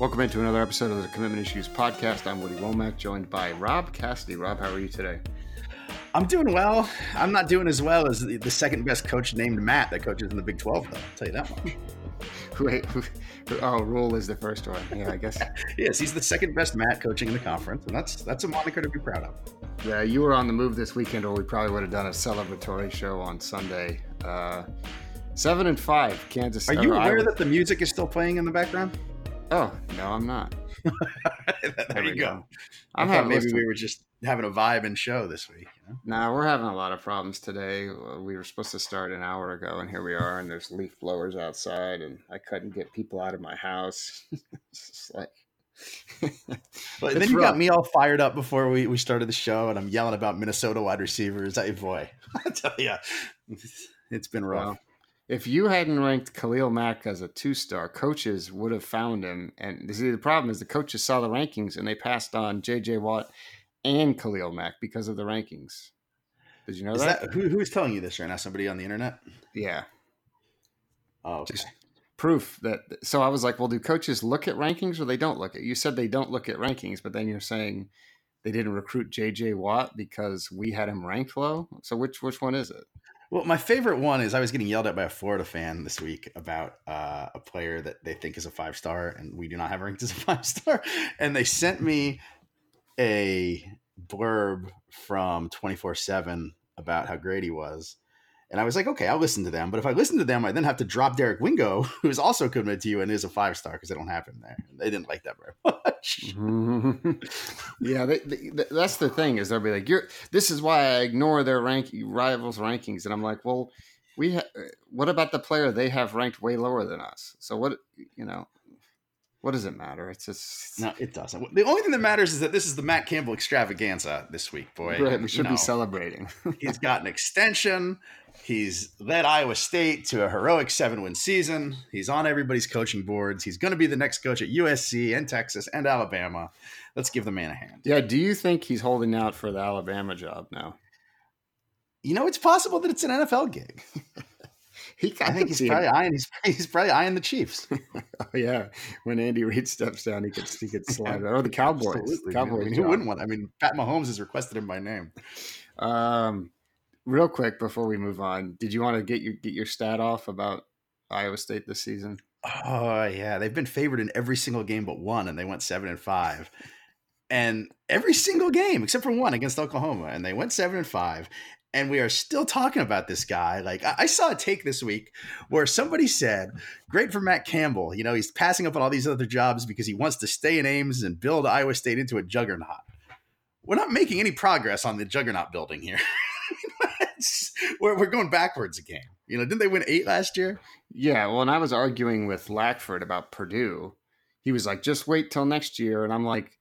Welcome into another episode of the Commitment Issues podcast. I'm Woody Womack, joined by Rob Cassidy. Rob, how are you today? I'm doing well. I'm not doing as well as the, the second best coach named Matt that coaches in the Big 12, though. I'll tell you that one. Wait, oh, Rhule is the first one. Yeah, I guess. yes, he's the second best Matt coaching in the conference, and that's that's a moniker to be proud of. Yeah, you were on the move this weekend, or we probably would have done a celebratory show on Sunday. Uh, seven and five, Kansas. Are you aware that the music is still playing in the background? Oh no, I'm not. there, there you go. go. I'm having maybe we were just having a vibe and show this week. You know? Nah, we're having a lot of problems today. We were supposed to start an hour ago, and here we are, and there's leaf blowers outside, and I couldn't get people out of my house. it's like. but then you rough. got me all fired up before we, we started the show, and I'm yelling about Minnesota wide receivers. Hey, boy, I tell you, it's been rough. Well, if you hadn't ranked Khalil Mack as a two star, coaches would have found him. And see, the problem is the coaches saw the rankings and they passed on J.J. Watt and Khalil Mack because of the rankings. Did you know that? that who, who is telling you this right now? Somebody on the internet? Yeah. Oh, okay. Just proof that. So I was like, well, do coaches look at rankings or they don't look at? You said they don't look at rankings, but then you're saying they didn't recruit J.J. Watt because we had him ranked low. So which which one is it? Well, my favorite one is I was getting yelled at by a Florida fan this week about uh, a player that they think is a five star, and we do not have ranked as a five star. And they sent me a blurb from 24 7 about how great he was. And I was like, okay, I'll listen to them. But if I listen to them, I then have to drop Derek Wingo, who's also committed to you and is a five star because they don't have him there. They didn't like that very much. yeah, they, they, that's the thing is they'll be like, "You're." This is why I ignore their rank rivals rankings, and I'm like, well, we. Ha- uh, what about the player they have ranked way lower than us? So what you know? What does it matter? It's just no, it doesn't. The only thing that matters is that this is the Matt Campbell extravaganza this week, boy. Right, we should be celebrating. he's got an extension. He's led Iowa State to a heroic seven-win season. He's on everybody's coaching boards. He's going to be the next coach at USC and Texas and Alabama. Let's give the man a hand. Yeah. Do you think he's holding out for the Alabama job now? You know, it's possible that it's an NFL gig. He, I think he's probably eyeing he's, he's probably eyeing the Chiefs. oh yeah, when Andy Reid steps down, he could he could slide. or the Cowboys. Absolutely. Cowboys. I mean, who wouldn't want? I mean, Pat Mahomes has requested him by name. Um, real quick before we move on, did you want to get your get your stat off about Iowa State this season? Oh yeah, they've been favored in every single game but one, and they went seven and five. And every single game except for one against Oklahoma, and they went seven and five and we are still talking about this guy. Like I saw a take this week where somebody said, "Great for Matt Campbell. You know, he's passing up on all these other jobs because he wants to stay in Ames and build Iowa State into a juggernaut." We're not making any progress on the juggernaut building here. we're, we're going backwards again. You know, didn't they win eight last year? Yeah. Well, and I was arguing with Lackford about Purdue. He was like, "Just wait till next year," and I'm like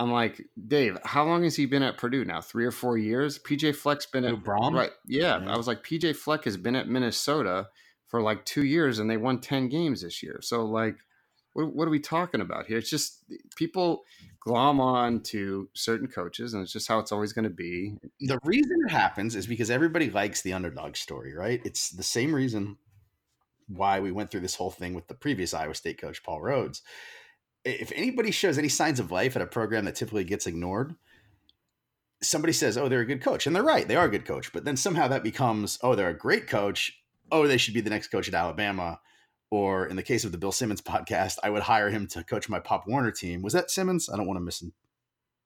I'm like, Dave, how long has he been at Purdue now? Three or four years? PJ Fleck's been at Brohm? Right. Yeah, yeah. I was like, PJ Fleck has been at Minnesota for like two years and they won 10 games this year. So, like, what, what are we talking about here? It's just people glom on to certain coaches and it's just how it's always going to be. The reason it happens is because everybody likes the underdog story, right? It's the same reason why we went through this whole thing with the previous Iowa State coach, Paul Rhoads if anybody shows any signs of life at a program that typically gets ignored, somebody says, "Oh, they're a good coach," and they're right; they are a good coach. But then somehow that becomes, "Oh, they're a great coach. Oh, they should be the next coach at Alabama." Or in the case of the Bill Simmons podcast, I would hire him to coach my Pop Warner team. Was that Simmons? I don't want to miss him.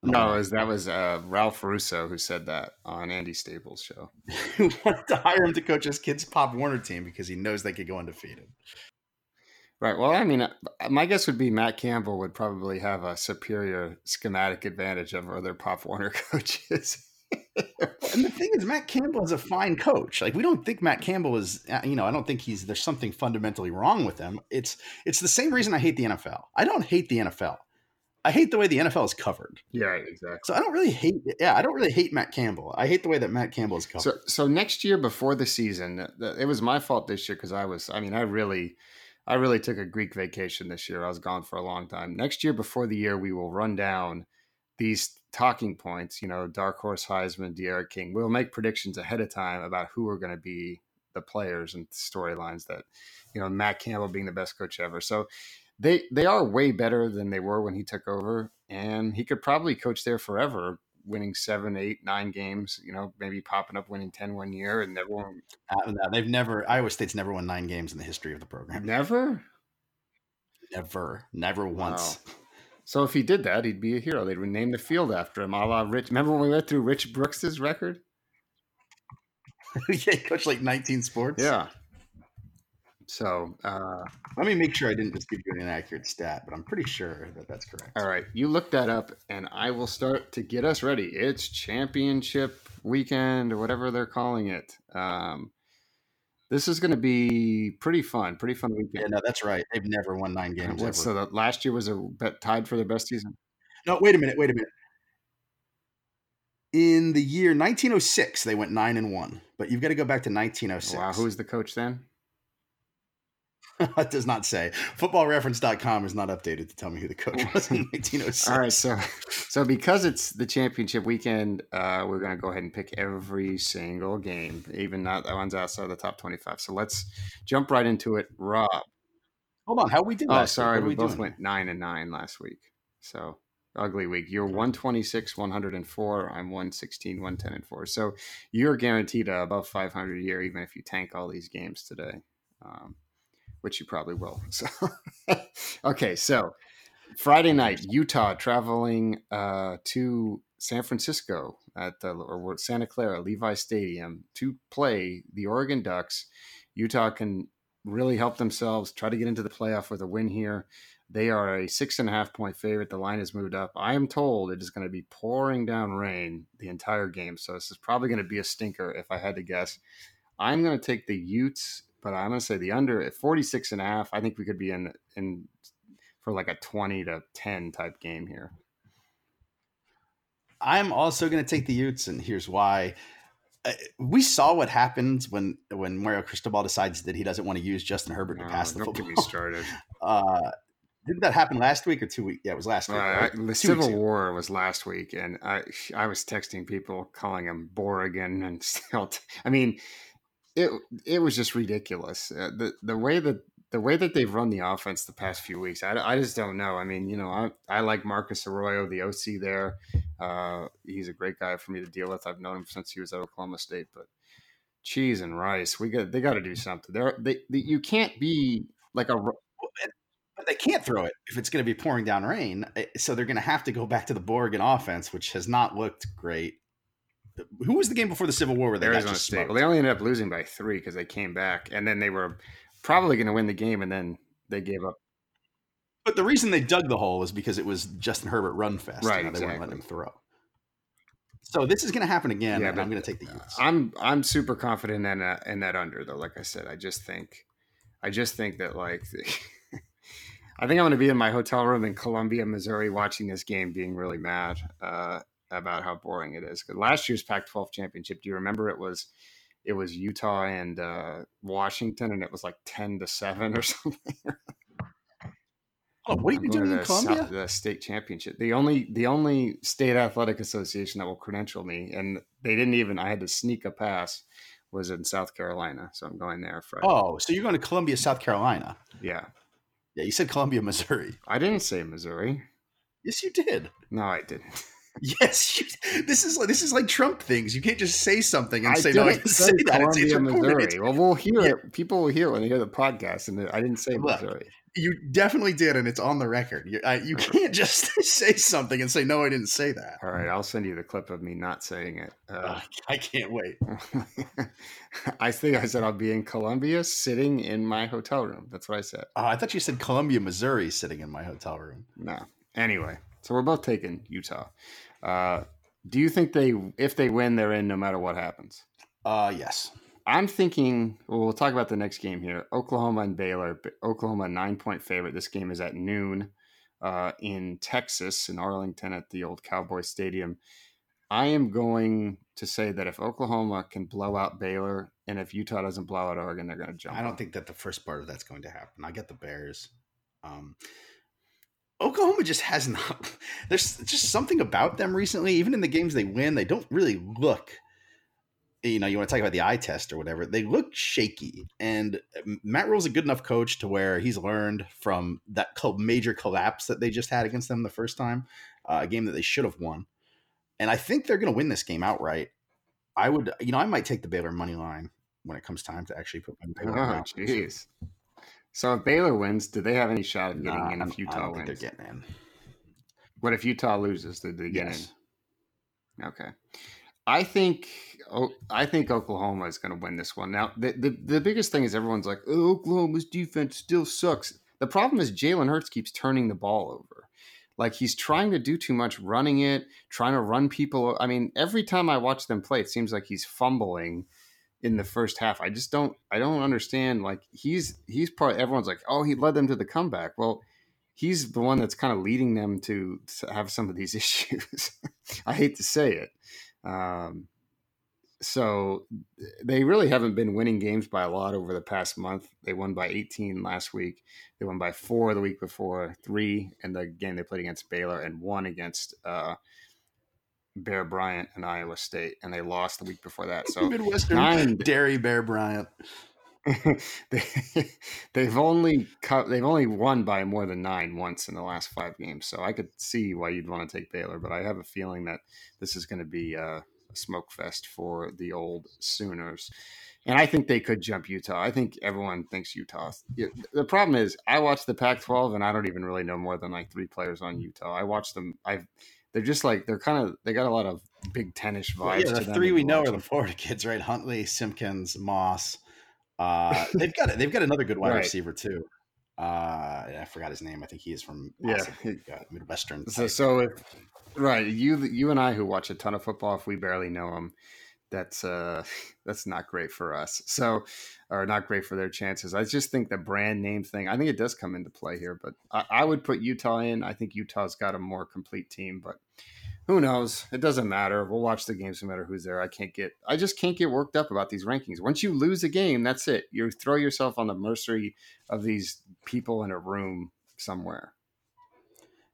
No, was, that was uh, Ralph Russo who said that on Andy Staples' show. Who wanted to hire him to coach his kids' Pop Warner team because he knows they could go undefeated. Right. Well, I mean, uh, my guess would be Matt Campbell would probably have a superior schematic advantage over other Pop Warner coaches. and the thing is, Matt Campbell is a fine coach. Like we don't think Matt Campbell is, uh, you know, I don't think he's there's something fundamentally wrong with him. It's it's the same reason I hate the NFL. I don't hate the NFL. I hate the way the NFL is covered. Yeah, exactly. So I don't really hate. Yeah, I don't really hate Matt Campbell. I hate the way that Matt Campbell is covered. So so next year before the season, it was my fault this year because I was. I mean, I really I really took a Greek vacation this year. I was gone for a long time. Next year, before the year, we will run down these talking points. You know, Dark Horse Heisman, D'Eriq King. We'll make predictions ahead of time about who are going to be the players and storylines that, you know, Matt Campbell being the best coach ever. So they they are way better than they were when he took over, and he could probably coach there forever, winning seven, eight, nine games. You know, maybe popping up winning 10 one year, and everyone. Uh, they've never Iowa State's never won nine games in the history of the program. Never, never, never once. Wow. So if he did that, he'd be a hero. They'd rename the field after him, a la Rich. Remember when we went through Rich Brooks's record? yeah, he coached like 19 sports. Yeah. So uh, let me make sure I didn't just give you an inaccurate stat, but I'm pretty sure that that's correct. All right, you look that up, and I will start to get us ready. It's championship weekend, or whatever they're calling it. Um, this is going to be pretty fun, pretty fun weekend. Yeah, no, that's right. They've never won nine games. Ever. So last year was a bet tied for the best season. No, wait a minute, wait a minute. In the year 1906, they went nine and one, but you've got to go back to 1906. Wow, who was the coach then? It does not say. Footballreference.com is not updated to tell me who the coach was in 1906. All right, so so because it's the championship weekend, uh, we're going to go ahead and pick every single game, even not the ones outside of the top 25. So let's jump right into it. Rob. Hold on, how we did Oh, sorry, we, we, both doing? went 9 and 9 last week. So ugly week. You're 126, 104. I'm 116, 110 and 4. So you're guaranteed above 500 a year even if you tank all these games today. Um, which you probably will. So, okay, so Friday night, Utah traveling uh, to San Francisco at the or Santa Clara Levi Stadium to play the Oregon Ducks. Utah can really help themselves try to get into the playoff with a win here. They are a six and a half point favorite. The line has moved up. I am told it is going to be pouring down rain the entire game. So this is probably going to be a stinker if I had to guess. I'm going to take the Utes but I'm going to say the under at 46 and a half. I think we could be in in for like a 20 to 10 type game here. I'm also going to take the Utes, and here's why. Uh, we saw what happens when when Mario Cristobal decides that he doesn't want to use Justin Herbert to pass the don't football. Get me started. Uh, didn't that happen last week or two weeks? Yeah, it was last week. Uh, right? The two Civil War was last week, and I I was texting people calling him Borrigan and still. T- I mean, it it was just ridiculous. Uh, the the way that the way that they've run the offense the past few weeks, I, I just don't know. I mean, you know, I, I like Marcus Arroyo, the OC there. Uh, he's a great guy for me to deal with. I've known him since he was at Oklahoma State. But cheese and rice, we got they got to do something. There, they, they, you can't be like a. But they can't throw it if it's going to be pouring down rain. Eh, so they're going to have to go back to the Borgen offense, which has not looked great who was the game before the Civil War where they Arizona State? Smoked? Well, they only ended up losing by three because they came back, and then they were probably going to win the game, and then they gave up. But the reason they dug the hole is because it was Justin Herbert run fest. Right, you know, exactly. They weren't letting him throw. So this is going to happen again, yeah, and I'm going to take the Utes. I'm I'm super confident in that in that under though. Like I said, I just think, I just think that like. I think I'm going to be in my hotel room in Columbia, Missouri, watching this game, being really mad. Uh, about how boring it is. Because Last year's Pac-12 championship, do you remember it was it was Utah and uh, Washington, and it was like ten to seven or something. Oh, what are you doing in Columbia? South, the state championship. The only the only state athletic association that will credential me, and they didn't even. I had to sneak a pass. Was in South Carolina, so I'm going there Friday. Oh, so you're going to Columbia, South Carolina? Yeah. Yeah, you said Columbia, Missouri. I didn't say Missouri. Yes, you did. No, I didn't. Yes, you, this is like this is like Trump things. You can't just say something and I say no. I didn't say that. Columbia, it's, Missouri. Well, we'll hear it. People will hear it when they hear the podcast, and I didn't say Look, Missouri. You definitely did, and it's on the record. You, uh, you can't just say something and say no. I didn't say that. All right, I'll send you the clip of me not saying it. Uh, I can't wait. I think I said I'll be in Columbia, sitting in my hotel room. That's what I said. Oh, I thought you said Columbia, Missouri, sitting in my hotel room. No. Anyway, so we're both taking Utah. Uh, do you think they, if they win, they're in no matter what happens? Uh, yes. I'm thinking. Well, we'll talk about the next game here. Oklahoma and Baylor. Oklahoma nine point favorite. This game is at noon uh, in Texas, in Arlington, at the old Cowboy Stadium. I am going to say that if Oklahoma can blow out Baylor and if Utah doesn't blow out Oregon, they're going to jump. I don't think that the first part of that's going to happen. I get the Bears. Um, Oklahoma just has not. There's just something about them recently. Even in the games they win, they don't really look you know, you want to talk about the eye test or whatever, they look shaky. And Matt Rhule's a good enough coach to where he's learned from that major collapse that they just had against them the first time, uh, a game that they should have won. And I think they're going to win this game outright. I would, you know, I might take the Baylor money line when it comes time to actually put my Baylor. Oh, jeez. So if Baylor wins, do they have any shot of getting nah, in if Utah wins? they're getting in. What if Utah loses? Did they get yes. in? Okay. I think oh, I think Oklahoma is going to win this one. Now, the, the, the biggest thing is everyone's like, oh, Oklahoma's defense still sucks. The problem is Jalen Hurts keeps turning the ball over. Like he's trying to do too much running it, trying to run people. I mean, every time I watch them play, it seems like he's fumbling in the first half. I just don't I don't understand. Like he's he's probably everyone's like, oh, he led them to the comeback. Well, he's the one that's kind of leading them to, to have some of these issues. I hate to say it. Um, so they really haven't been winning games by a lot over the past month. They won by 18 last week. They won by four the week before, three in the game they played against Baylor, and one against uh, Bear Bryant and Iowa State, and they lost the week before that. So Midwestern nine, Dairy Bear Bryant. they, they've only cut, they've only won by more than nine once in the last five games. So I could see why you'd want to take Baylor, but I have a feeling that this is going to be a, a smoke fest for the old Sooners. And I think they could jump Utah. I think everyone thinks Utah. The problem is, I watch the Pac-12, and I don't even really know more than like three players on Utah. I watch them. I've they're just like they're kind of they got a lot of Big Tenish vibes. yeah, the three we know are the Florida kids, right? Huntley, Simpkins, Moss. Uh, they've got they've got another good wide right. receiver too. Uh, I forgot his name. I think he is from yeah Midwestern. So, so if right, you you and I who watch a ton of football, if we barely know him, that's uh that's not great for us. So or not great for their chances. I just think the brand name thing. I think it does come into play here, but I, I would put Utah in. I think Utah's got a more complete team, but who knows? It doesn't matter. We'll watch the games no matter who's there. I can't get I just can't get worked up about these rankings. Once you lose a game, that's it. You throw yourself on the mercy of these people in a room somewhere.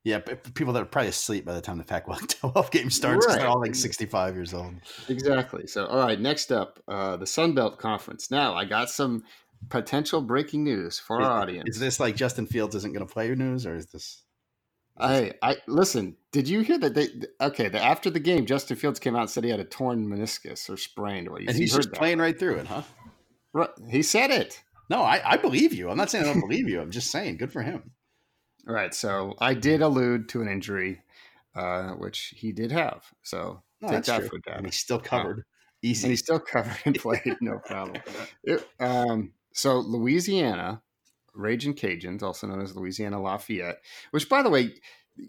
Yeah, but people that are probably asleep by the time the Pac-12 game starts right. they're all like 65 years old. Exactly. So, all right, next up, uh, the Sun Belt Conference. Now, I got some potential breaking news for is, our audience. Is this like Justin Fields isn't going to play your news, or is this? I I listen. Did you hear that they? Okay, the, after the game, Justin Fields came out and said he had a torn meniscus or sprained. Or and he's just that. playing right through it, huh? Right. He said it. No, I, I believe you. I'm not saying I don't believe you. I'm just saying, good for him. All right. So I did allude to an injury, uh, which he did have. So no, take that true. for. And he's still covered. Easy. And he's still covered and played. no problem. It, um, so Louisiana Raging Cajuns, also known as Louisiana Lafayette, which, by the way,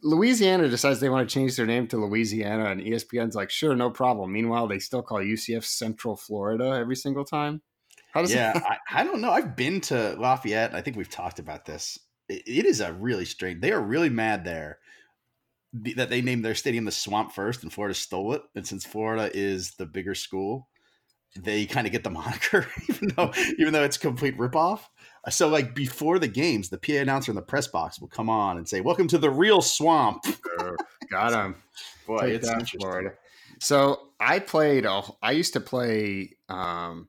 Louisiana decides they want to change their name to Louisiana, and ESPN's like, sure, no problem. Meanwhile, they still call UCF Central Florida every single time. How does yeah, I, I, don't know. I've been to Lafayette. I think we've talked about this. It, it is a really strange. They are really mad there that they named their stadium the Swamp first, and Florida stole it. And since Florida is the bigger school, they kind of get the moniker, even though even though it's complete ripoff. So like before the games, the PA announcer in the press box will come on and say, "Welcome to the real swamp." Uh, got him, boy. Take it's that, Florida. So I played. I used to play. Um,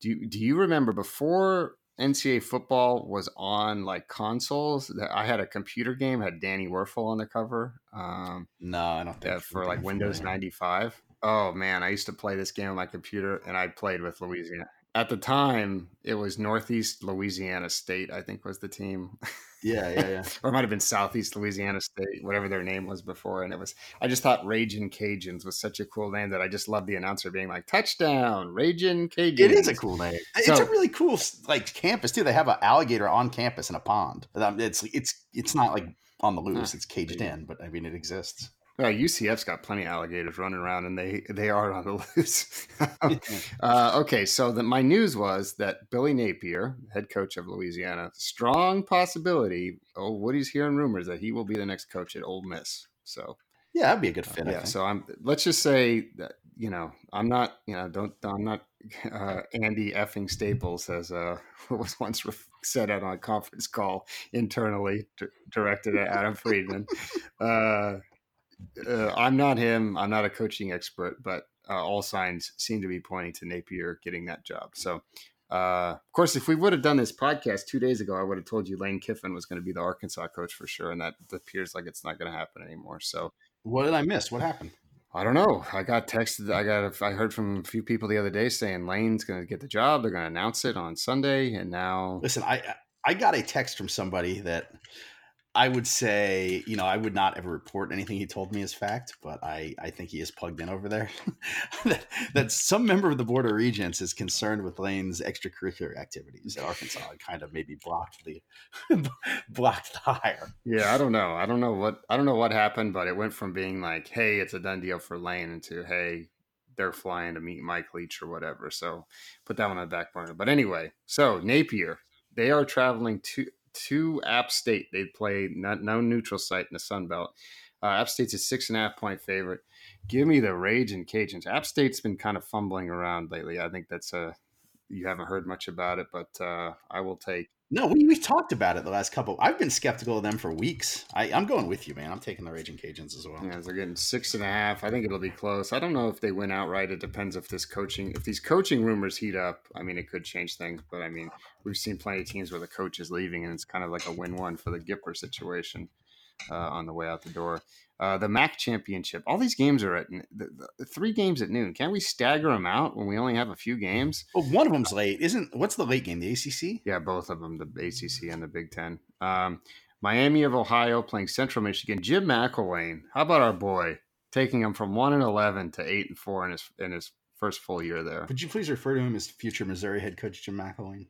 do you, do you remember before NCAA football was on like consoles? I had a computer game had Danny Wuerffel on the cover. Um, no, I don't think for like Windows ninety five. Oh man, I used to play this game on my computer, and I played with Louisiana at the time it was northeast louisiana state i think was the team. Yeah yeah yeah. Or it might have been southeast louisiana state whatever their name was before and it was i just thought raging cajuns was such a cool name that i just loved the announcer being like touchdown raging cajuns it is a cool name. So, it's a really cool like campus too. They have an alligator on campus in a pond. Um, it's it's it's not like on the loose. It's caged in but i mean it exists well, UCF's got plenty of alligators running around, and they they are on the loose. uh, okay, so the, my news was that Billy Napier, head coach of Louisiana, strong possibility. Oh, Woody's hearing rumors that he will be the next coach at Ole Miss. So yeah, that'd be a good fit. Uh, yeah, so I'm. Let's just say that you know I'm not. You know, don't. I'm not uh, Andy effing Staples, as uh, was once said on a conference call internally, d- directed at Adam Friedman. Uh, I'm not him. I'm not a coaching expert, but uh, all signs seem to be pointing to Napier getting that job. So, uh, of course, if we would have done this podcast two days ago, I would have told you Lane Kiffin was going to be the Arkansas coach for sure, and that appears like it's not going to happen anymore. So, what did I miss? What happened? I don't know. I got texted. I got. I heard from a few people the other day saying Lane's going to get the job. They're going to announce it on Sunday, and now listen. I I got a text from somebody that I would say, you know, I would not ever report anything he told me as fact, but I, I think he is plugged in over there. that, that some member of the Board of Regents is concerned with Lane's extracurricular activities at Arkansas and kind of maybe blocked the blocked the hire. Yeah, I don't know. I don't know what I don't know what happened, but it went from being like, hey, it's a done deal for Lane into hey, they're flying to meet Mike Leach or whatever. So put that one on the back burner. But anyway, so Napier, they are traveling to to App State. They play not, no neutral site in the Sun Belt. Uh, App State's a six and a half point favorite. Give me the Rage and Cajuns. App State's been kind of fumbling around lately. I think that's a you haven't heard much about it, but uh, I will take no, we we talked about it the last couple. I've been skeptical of them for weeks. I, am going with you, man. I'm taking the Raging Cajuns as well. Yeah, they're getting six and a half. I think it'll be close. I don't know if they win outright. It depends if this coaching, if these coaching rumors heat up. I mean, it could change things. But I mean, we've seen plenty of teams where the coach is leaving, and it's kind of like a win-one for the Gipper situation on the way out the door. Uh, the MAC championship. All these games are at the, the, three games at noon. Can't we stagger them out when we only have a few games? Well, one of them's late, isn't? What's the late game? The ACC? Yeah, both of them, the ACC and the Big Ten. Um, Miami of Ohio playing Central Michigan. Jim McElwain. How about our boy taking him from one and eleven to eight and four in his in his first full year there? Would you please refer to him as future Missouri head coach Jim McElwain?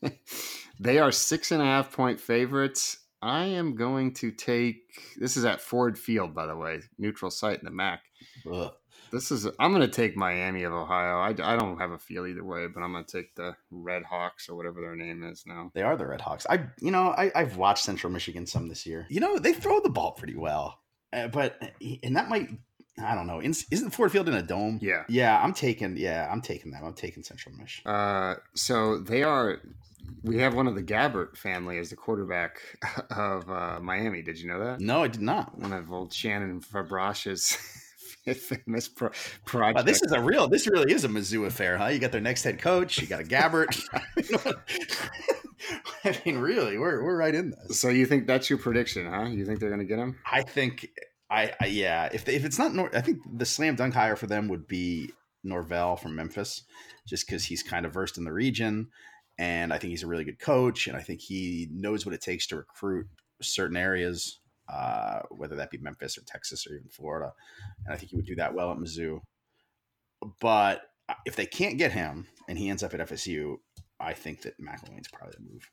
they are six and a half point favorites. I am going to take. This is at Ford Field, by the way, neutral site in the MAC. Ugh. This is. I'm going to take Miami of Ohio. I, I don't have a feel either way, but I'm going to take the Red Hawks or whatever their name is now. They are the Red Hawks. I, you know, I, I've watched Central Michigan some this year. You know, they throw the ball pretty well, uh, but and that might I don't know. Isn't Ford Field in a dome? Yeah. Yeah, I'm taking. Yeah, I'm taking them. I'm taking Central Mich. Uh, so they are we have one of the Gabbert family as the quarterback of uh, Miami. Did you know that? No, I did not. One of old Shannon Fabrash's famous pro- project. Wow, this is a real. This really is a Mizzou affair, huh? You got their next head coach. You got a Gabbert. I mean, really, we're we're right in this. So you think that's your prediction, huh? You think they're going to get him? I think. I, I yeah. If if it's not, Nor- I think the slam dunk hire for them would be Norvell from Memphis, just because he's kind of versed in the region and I think he's a really good coach, and I think he knows what it takes to recruit certain areas, uh, whether that be Memphis or Texas or even Florida, and I think he would do that well at Mizzou. But uh, if they can't get him and he ends up at FSU, I think that McElwain's probably the move.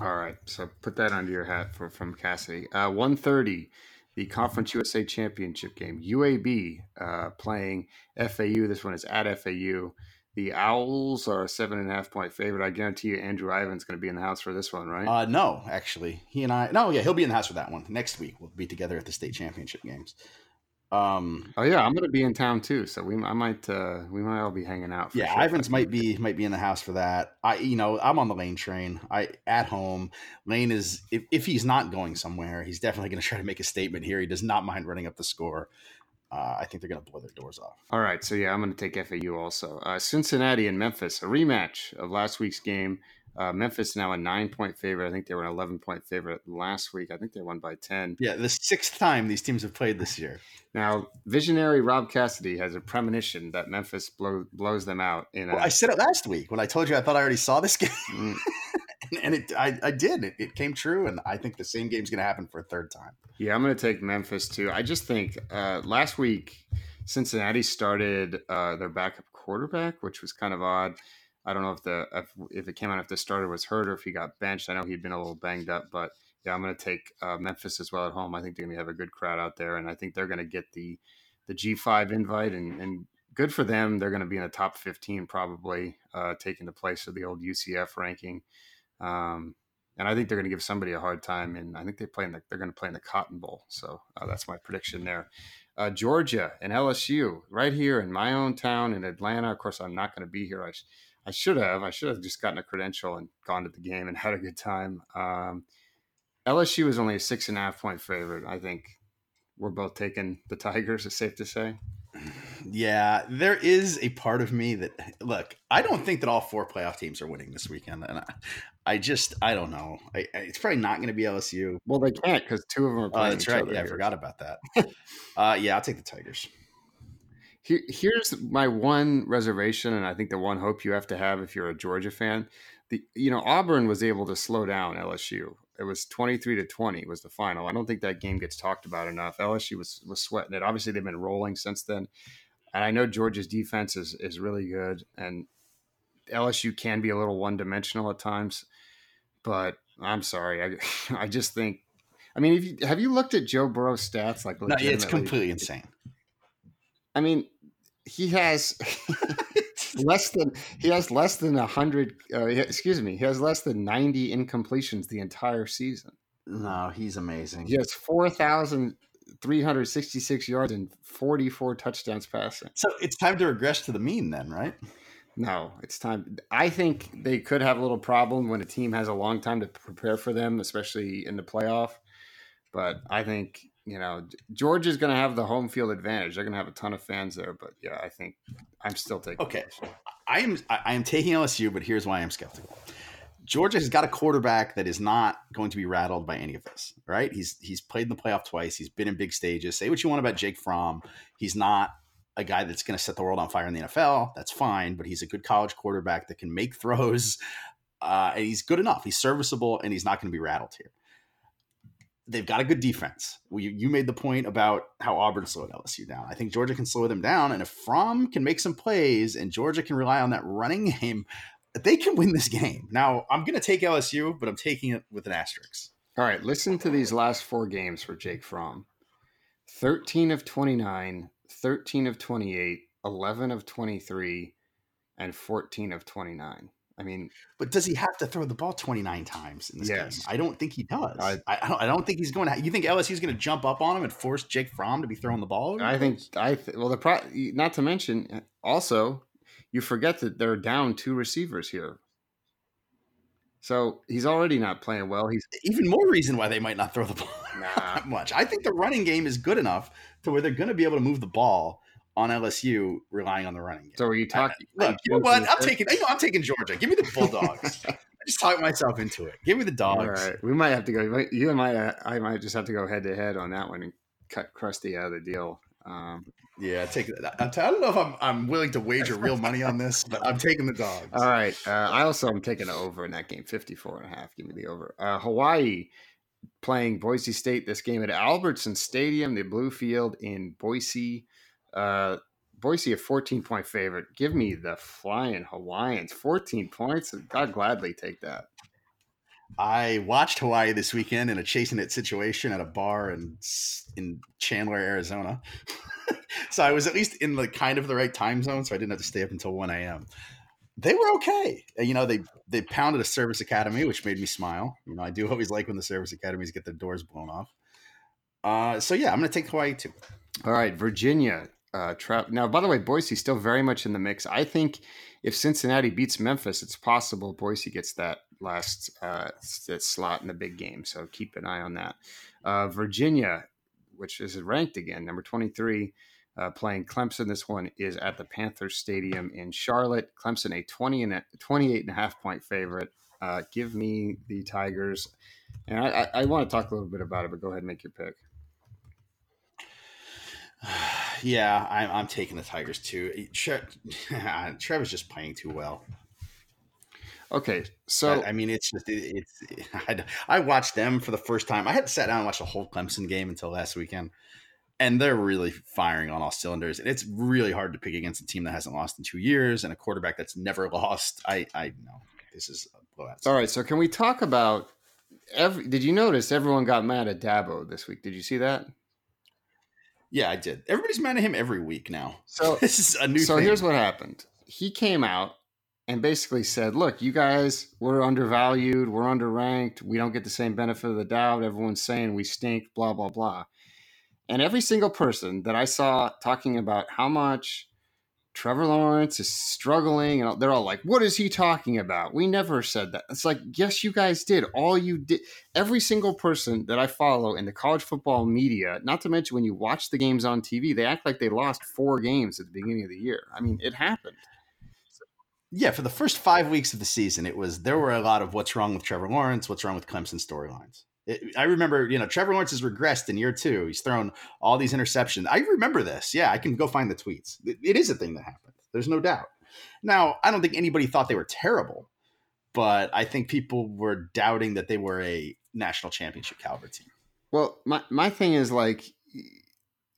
All right, so put that under your hat for from Cassidy. Uh, One thirty, the Conference USA Championship game. UAB uh, playing FAU. This one is at FAU. The Owls are a seven and a half point favorite. I guarantee you, Andrew Ivins's going to be in the house for this one, right? Uh, no, actually, he and I. No, yeah, he'll be in the house for that one next week. We'll be together at the state championship games. Um, oh yeah, I'm going to be in town too, so we I might uh, we might all be hanging out. yeah, sure Ivins might be might be in the house for that. I you know I'm on the Lane train. I at home. Lane is if, if he's not going somewhere, he's definitely going to try to make a statement here. He does not mind running up the score uh, I think they're going to blow their doors off. All right, so yeah, I'm going to take FAU also. Uh, Cincinnati and Memphis, a rematch of last week's game. Uh, Memphis now a nine point favorite. I think they were an 11 point favorite last week. I think they won by 10. Yeah, the sixth time these teams have played this year. Now, visionary Rob Cassidy has a premonition that Memphis blow, blows them out. In well, a, I said it last week when I told you I thought I already saw this game. Mm. and it I, I did. It, it, came true, and I think the same game's going to happen for a third time. Yeah, I'm going to take Memphis too. I just think uh, last week Cincinnati started uh, their backup quarterback, which was kind of odd. I don't know if the if, if, it came out if the starter was hurt or if he got benched. I know he'd been a little banged up, but yeah, I'm going to take uh, Memphis as well at home. I think they're going to have a good crowd out there, and I think they're going to get the the G5 invite, and, and good for them. They're going to be in the top 15 probably, uh, taking the place of the old UCF ranking. Um, and I think they're going to give somebody a hard time. And I think they play in the, they're going to play in the Cotton Bowl. So uh, that's my prediction there. Uh, Georgia and LSU right here in my own town in Atlanta. Of course, I'm not going to be here. I, I should have. I should have just gotten a credential and gone to the game and had a good time. Um, LSU was only a six and a half point favorite. I think we're both taking the Tigers. Is safe to say. Yeah, there is a part of me that look. I don't think that all four playoff teams are winning this weekend, and I, I just I don't know. I, it's probably not going to be LSU. Well, they can't because two of them are Oh, playing. that's right. Yeah, I forgot about that. uh, yeah, I'll take the Tigers. Here, here's my one reservation, and I think the one hope you have to have if you're a Georgia fan. The you know Auburn was able to slow down LSU. It was 23 to 20 was the final. I don't think that game gets talked about enough. LSU was was sweating it. Obviously, they've been rolling since then, and I know Georgia's defense is is really good, and LSU can be a little one dimensional at times. But I'm sorry, I I just think. I mean, if you, have you looked at Joe Burrow's stats? Like, No, it's completely insane. I mean, he has less than he has less than a hundred. Uh, excuse me, he has less than ninety incompletions the entire season. no, he's amazing. He has four thousand three hundred sixty-six yards and forty-four touchdowns passing. So it's time to regress to the mean, then, right? No, it's time. I think they could have a little problem when a team has a long time to prepare for them, especially in the playoff. But I think you know Georgia's going to have the home field advantage. They're going to have a ton of fans there. But yeah, I think I'm still taking. Okay. I am I I am taking LSU, but here's why I'm skeptical. Georgia has got a quarterback that is not going to be rattled by any of this, right? He's he's played in the playoff twice. He's been in big stages. Say what you want about Jake Fromm. He's not a guy that's going to set the world on fire in the NFL. That's fine, but he's a good college quarterback that can make throws, uh, and he's good enough. He's serviceable, and he's not going to be rattled here. They've got a good defense. You made the point about how Auburn slowed LSU down. I think Georgia can slow them down, and if Fromm can make some plays and Georgia can rely on that running game, they can win this game. Now, I'm going to take LSU, but I'm taking it with an asterisk. All right, listen to these last four games for Jake Fromm 13 of 29, 13 of 28, 11 of 23, and 14 of 29. I mean, But does he have to throw the ball 29 times in this Yes. game? I don't think he does. I, I- don't, I don't think he's going to. You think LSU is going to jump up on him and force Jake Fromm to be throwing the ball? I think. I th- well, the pro, not to mention, uh, also, you forget that they're down two receivers here. So he's already not playing well. He's even more reason why they might not throw the ball Nah. that much. I think the running game is good enough to where they're going to be able to move the ball on LSU, relying on the running game. so are you talking? Look, you know what? I'm taking. You know, I'm taking Georgia. Give me the Bulldogs. I just talked myself into it. Give me the dogs. All right, we might have to go. You and uh, I might just have to go head to head on that one and cut Krusty out of the deal. Um, Yeah, take that. I'm t- I don't know if I'm I'm willing to wager real money on this, but I'm taking the dogs. All right. Uh, I also am taking the over in that game, 54 and a half. Give me the over. Uh, Hawaii playing Boise State this game at Albertson Stadium, the Blue Field in Boise. Uh, Boise, a 14 point favorite. Give me the flying Hawaiians. 14 points. I'd gladly take that. I watched Hawaii this weekend in a chasing it situation at a bar in in Chandler, Arizona. so I was at least in the kind of the right time zone, so I didn't have to stay up until 1 a.m. They were okay. You know, they they pounded a service academy, which made me smile. You know, I do always like when the service academies get their doors blown off. Uh, so yeah, I'm going to take Hawaii too. All right, Virginia. Uh, now, by the way, Boise's still very much in the mix. I think if Cincinnati beats Memphis, it's possible Boise gets that last uh, that slot in the big game. So keep an eye on that. Uh, Virginia, which is ranked again, number 23, uh, playing Clemson. This one is at the Panthers Stadium in Charlotte. Clemson, a 20 and a, 28 and a half point favorite. Uh, give me the Tigers. And I, I, I want to talk a little bit about it, but go ahead and make your pick. yeah, I'm, I'm taking the Tigers too. Tre- Trevor's just playing too well. Okay, so I, I mean, it's just it, it's. I, I watched them for the first time. I hadn't sat down and watched a whole Clemson game until last weekend, and they're really firing on all cylinders. And it's really hard to pick against a team that hasn't lost in two years and a quarterback that's never lost. I I know this is a blowout. All right, so can we talk about every? Did you notice everyone got mad at Dabo this week? Did you see that? Yeah, I did. Everybody's mad at him every week now. So, this is a new. so thing. here's what happened. He came out and basically said, "Look, you guys, we're undervalued, we're underranked, we don't get the same benefit of the doubt. Everyone's saying we stink, blah blah blah." And every single person that I saw talking about how much Trevor Lawrence is struggling, and they're all like, "What is he talking about?" We never said that. It's like, yes, you guys did. All you did, every single person that I follow in the college football media, not to mention when you watch the games on TV, they act like they lost four games at the beginning of the year. I mean, it happened. Yeah, for the first five weeks of the season, it was there were a lot of what's wrong with Trevor Lawrence, what's wrong with Clemson storylines. I remember, you know, Trevor Lawrence has regressed in year two. He's thrown all these interceptions. I remember this. Yeah, I can go find the tweets. It is a thing that happened. There's no doubt. Now, I don't think anybody thought they were terrible, but I think people were doubting that they were a national championship caliber team. Well, my, my thing is like,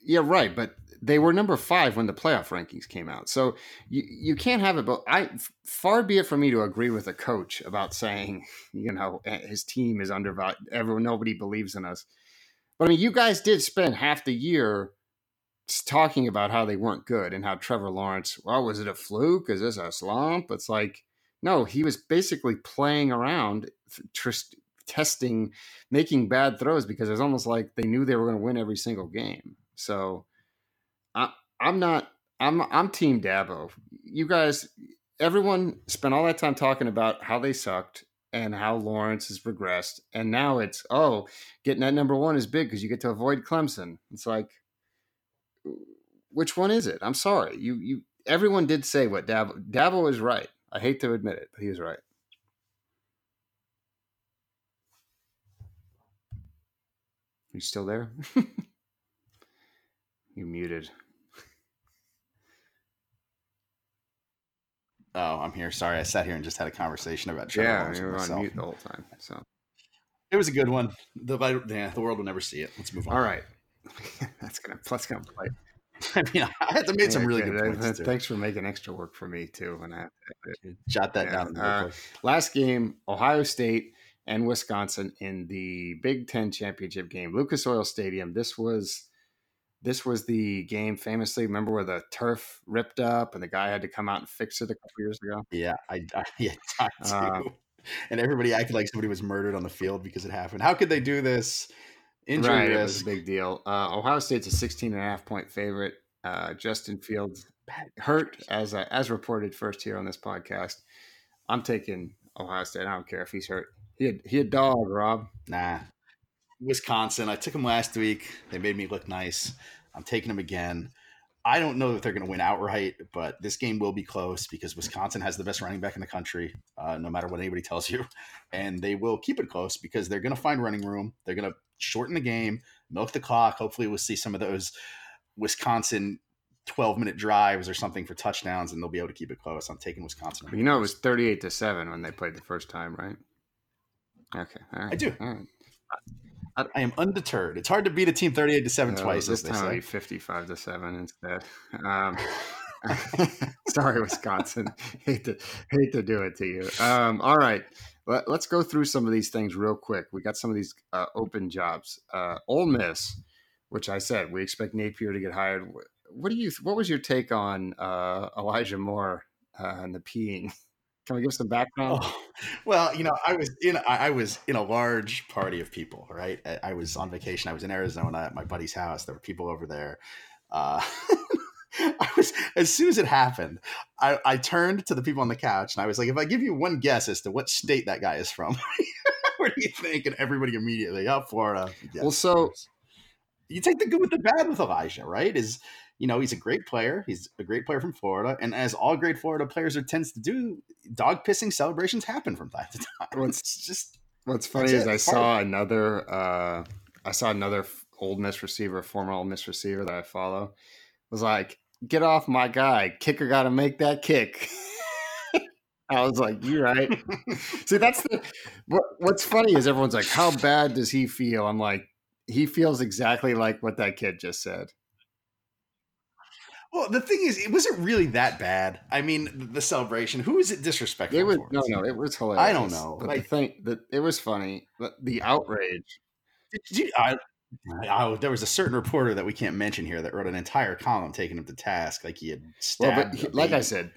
yeah, right. But they were number five when the playoff rankings came out. So you, you can't have it. But I far be it from me to agree with a coach about saying, you know, eh, his team is undervalued. Everyone, nobody believes in us. But I mean, you guys did spend half the year talking about how they weren't good and how Trevor Lawrence, well, was it a fluke? Is this a slump? It's like, no, he was basically playing around, tr- testing, making bad throws because it was almost like they knew they were going to win every single game. So I'm not. I'm I'm Team Dabo. You guys, everyone spent all that time talking about how they sucked and how Lawrence has progressed, and now it's oh, getting that number one is big because you get to avoid Clemson. It's like, which one is it? I'm sorry. You you everyone did say what Dabo Dabo is right. I hate to admit it, but he was right. Are you still there? you muted. Oh, I'm here. Sorry, I sat here and just had a conversation about Trevor yeah, you were on mute the whole time. So it was a good one. The yeah, the world will never see it. Let's move on. All right, that's gonna that's gonna play. I mean, I had to make yeah, some really good, good points. Thanks for making extra work for me too. When I jot that yeah. down. Uh, last game, Ohio State and Wisconsin in the Big Ten championship game, Lucas Oil Stadium. This was this was the game famously. Remember where the turf ripped up and the guy had to come out and fix it a couple years ago? Yeah, I, I yeah, I uh, do. Uh, and everybody acted like somebody was murdered on the field because it happened. How could they do this? Injury right, risk. It was a big deal. Uh, Ohio State's a 16 and a half point favorite. Uh, Justin Fields hurt as uh, as reported first here on this podcast. I'm taking Ohio State. I don't care if he's hurt. He had, he a dog, Rob. Nah, Wisconsin. I took them last week. They made me look nice. I'm taking them again. I don't know that they're going to win outright, but this game will be close because Wisconsin has the best running back in the country, uh, no matter what anybody tells you. And they will keep it close because they're going to find running room. They're going to shorten the game, milk the clock. Hopefully, we'll see some of those Wisconsin 12 minute drives or something for touchdowns, and they'll be able to keep it close. I'm taking Wisconsin. You know, it was 38 to 7 when they played the first time, right? Okay. I do. All right. I am undeterred. It's hard to beat a team 38 to 7 no, twice. This time 55 to 7 instead. Um, sorry, Wisconsin. hate to hate to do it to you. Um, all right. Let, us go through some of these things real quick. We got some of these uh, open jobs. Uh, Ole Miss, which I said we expect Napier to get hired. What do you? What was your take on uh, Elijah Moore uh, and the peeing? Can we give some background? Oh, well, you know, I was in I was in a large party of people. Right, I was on vacation. I was in Arizona at my buddy's house. There were people over there. Uh, I was as soon as it happened, I, I turned to the people on the couch and I was like, "If I give you one guess as to what state that guy is from, where do you think?" And everybody immediately, "Oh, Florida." Yes, well, so you take the good with the bad with Elijah, right? Is you know, he's a great player. He's a great player from Florida. And as all great Florida players are tends to do, dog pissing celebrations happen from time to time. What's it's just what's funny is I saw another uh I saw another old Miss receiver, former old Miss receiver that I follow, was like, get off my guy. Kicker gotta make that kick. I was like, "You're right." See, that's the what, what's funny is everyone's like, "How bad does he feel?" I'm like, he feels exactly like what that kid just said. Well, the thing is, it wasn't really that bad. I mean, the celebration. Who is it disrespectful? It was towards? no, no. It was hilarious. I don't know. But like, the thing that it was funny, but the outrage. You, I, I, there was a certain reporter that we can't mention here that wrote an entire column taking him to task, like he had stabbed. Well, but he, like I said,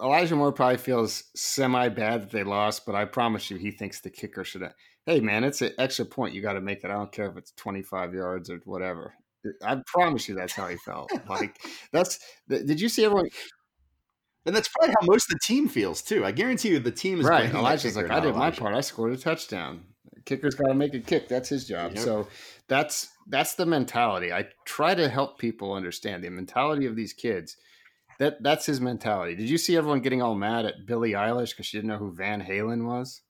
Elijah Moore probably feels semi bad that they lost, but I promise you, he thinks the kicker should. have Hey, man, it's an extra point. You got to make it. I don't care if it's twenty five yards or whatever. I promise you, that's how he felt. Like that's. Did you see everyone? And that's probably how most of the team feels too. I guarantee you, the team is right. Elijah's like, I did my part. I scored a touchdown. Kicker's got to make a kick. That's his job. Yep. So that's that's the mentality. I try to help people understand the mentality of these kids. That that's his mentality. Did you see everyone getting all mad at Billie Eilish because she didn't know who Van Halen was?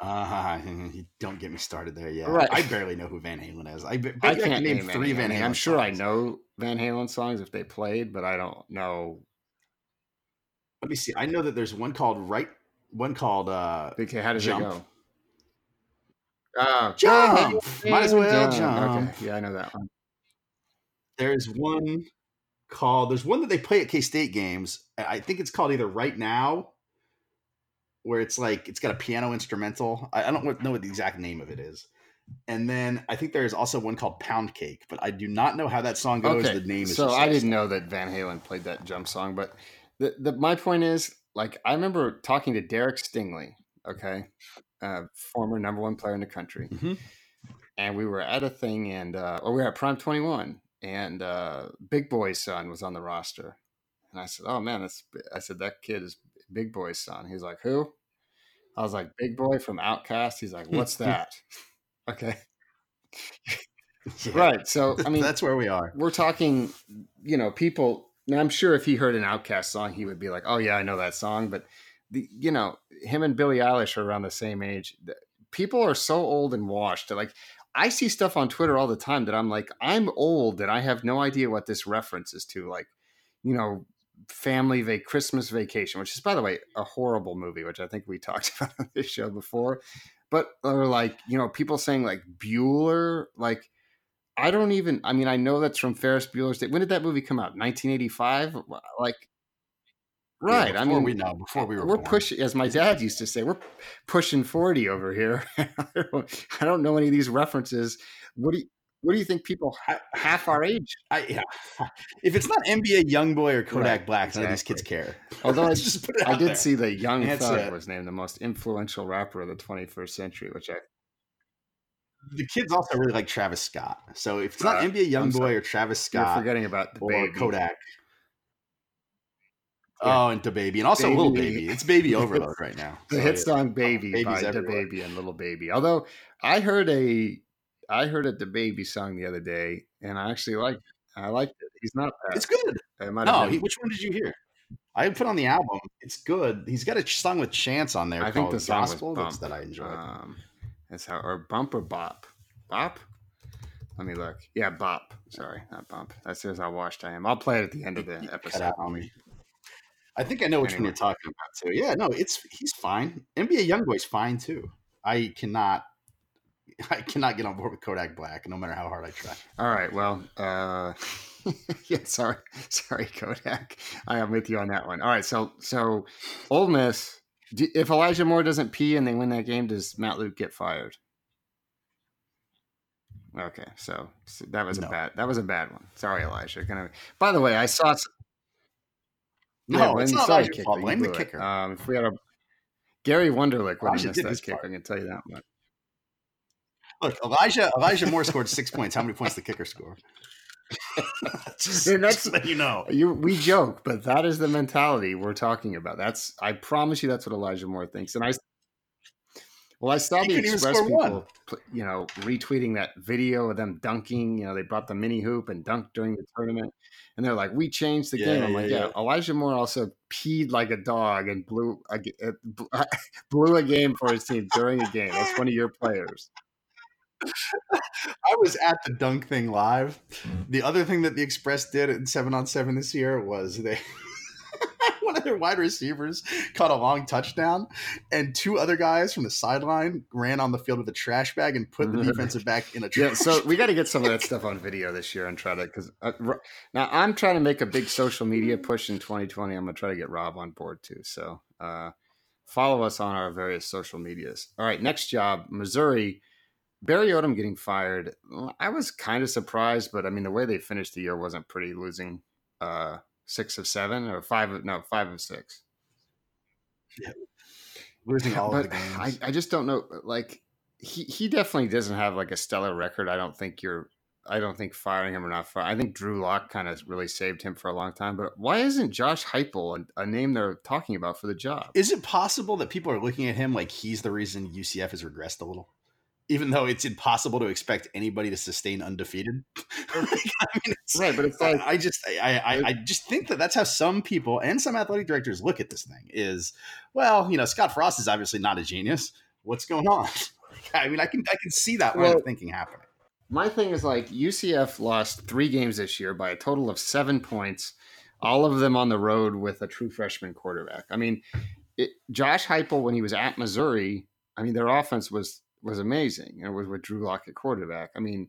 Uh, don't get me started there. Yeah, Right. I barely know who Van Halen is. I, I I can't can name name three. Van Halen. mean, I'm sure I know Van Halen songs if they played, but I don't know. Let me see. I know that there's one called right. One called uh, Okay, how does Jump. it go? Oh, Jump! Might as well jump. Okay, yeah, I know that one. There's one called. There's one that they play at K State games. I think it's called either Right Now, where it's like it's got a piano instrumental. I, I don't know what the exact name of it is. And then I think there's also one called Pound Cake, but I do not know how that song goes. Okay, The name is so I didn't know that Van Halen played that jump song, but the, the my point is, like, I remember talking to Derek Stingley, okay, uh, former number one player in the country, Mhm. and we were at a thing, and uh, or we were at Prime Twenty One, and uh, Big Boi's son was on the roster, and I said, "Oh man, that's," I said, "That kid is Big Boi's son." He's like, "Who?" I was like, "Big Boi from OutKast." He's like, "What's that?" okay, Yeah. right. So I mean, that's where we are. we're talking, you know, people. Now, I'm sure if he heard an OutKast song, he would be like, "Oh yeah, I know that song." But the, you know, him and Billie Eilish are around the same age. People are so old and washed. Like, I see stuff on Twitter all the time that I'm like, I'm old and I have no idea what this reference is to. Like, you know, family vac Christmas vacation, which is, by the way, a horrible movie, which I think we talked about on this show before. But or like, you know, people saying like Bueller, like I don't even. I mean, I know that's from Ferris Bueller's Day. When did that movie come out? 1985. Like, right? Yeah, I before mean, we know before we were we're born. pushing, as my dad used to say, we're pushing 40 over here. I, don't, I don't know any of these references. What do you? What do you think people ha- half our age? I, yeah. If it's not NBA YoungBoy or Kodak Right, Black, none of these kids care. Although I, just put it I did there. see that Young That's Thug it. was named the most influential rapper of the 21st century, which I the kids also really like Travis Scott. So if it's not Uh, NBA I'm YoungBoy or Travis you're Scott forgetting about the or baby. Kodak. Yeah. Oh, and DaBaby, and also Lil Baby. baby. It's baby overload right now. the So, hit yeah. song "Baby" Babies by DaBaby and Lil Baby. Although I heard a, I heard a DaBaby song the other day, and I actually liked. It. I liked it. He's not bad. It's good. It No, he, which one did you hear? I put on the album. It's good. He's got a song with Chance on there I think the song Gospel that's, that I enjoyed. Um, that's how or bump or bop, bop. Let me look. Yeah, bop. Sorry, not bump. That says how washed I am. I'll play it at the end of the episode. out on me. I think I know which Anyway. one you're talking about too. Yeah, no, it's he's fine. NBA YoungBoy's fine too. I cannot, I cannot get on board with Kodak Black, no matter how hard I try. All right. Well, uh, yeah. Sorry, sorry, Kodak. I am with you on that one. All right. So, so Ole Miss. If Elijah Moore doesn't pee and they win that game, does Matt Luke get fired? Okay, so, so that was No. a bad. That was a bad one. Sorry, Elijah. Gonna. By the way, I saw. No, Yeah, it's not Elijah's fault. Blame the kicker. Um, if we had a Gary Wunderlich would have missed that kick. part. I can tell you that much. Look, Elijah Elijah Moore scored six points. How many points the kicker score? just, And that's- just you know. You, we joke, but that is the mentality we're talking about. That's I promise you, that's what Elijah Moore thinks. And I, well, I saw He the Express score one. people, you know, retweeting that video of them dunking. You know, they brought the mini hoop and dunked during the tournament, and they're like, "We changed the Yeah, game." I'm yeah, like, "Yeah." yeah. Elijah Moore also peed like a dog and blew a, g- uh, blew a game for his team during a game. That's one of your players. I was at the dunk thing live. The other thing that the Express did in seven on seven this year was they one of their wide receivers caught a long touchdown, and two other guys from the sideline ran on the field with a trash bag and put the defensive back in a trash. Yeah, so we got to get some of that stuff on video this year and try to because uh, now I'm trying to make a big social media push in 2020. I'm gonna try to get Rob on board too. So uh, follow us on our various social medias. All right, next job, Missouri. Barry Odom getting fired. I was kind of surprised, but I mean the way they finished the year wasn't pretty. Losing uh, six of seven or five of no five of six. losing all of the I, games. I just don't know. Like he he definitely doesn't have like a stellar record. I don't think you're I don't think firing him or not fire. I think Drew Lock kind of really saved him for a long time. But why isn't Josh Heupel a, a, name they're talking about for the job? Is it possible that people are looking at him like he's the reason UCF has regressed a little? Even though it's impossible to expect anybody to sustain undefeated. I mean, right, but it's like I just I, I, I just think that that's how some people and some athletic directors look at this thing. Is well, you know, Scott Frost is obviously not a genius. What's going on? I mean, I can I can see that well, line of thinking happening. My thing is like UCF lost three games this year by a total of seven points, all of them on the road with a true freshman quarterback. I mean, it, Josh Heupel when he was at Missouri, I mean, their offense was was amazing and was with Drew Lock at quarterback. I mean,